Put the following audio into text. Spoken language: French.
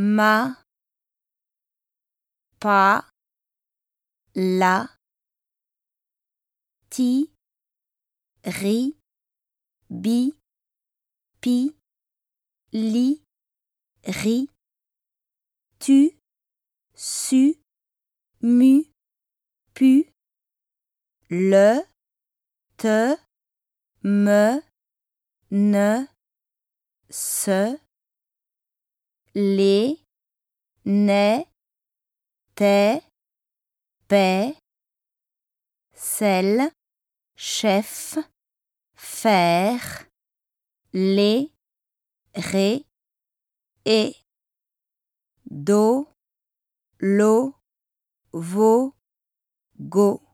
ma, pa, la, ti, ri, bi, pi, li, ri, tu, su, mu, pu, le, te, me, ne, se, les, n'est, tes, paix, celle, chef, faire, les, ré, et, do, lo, vo, go.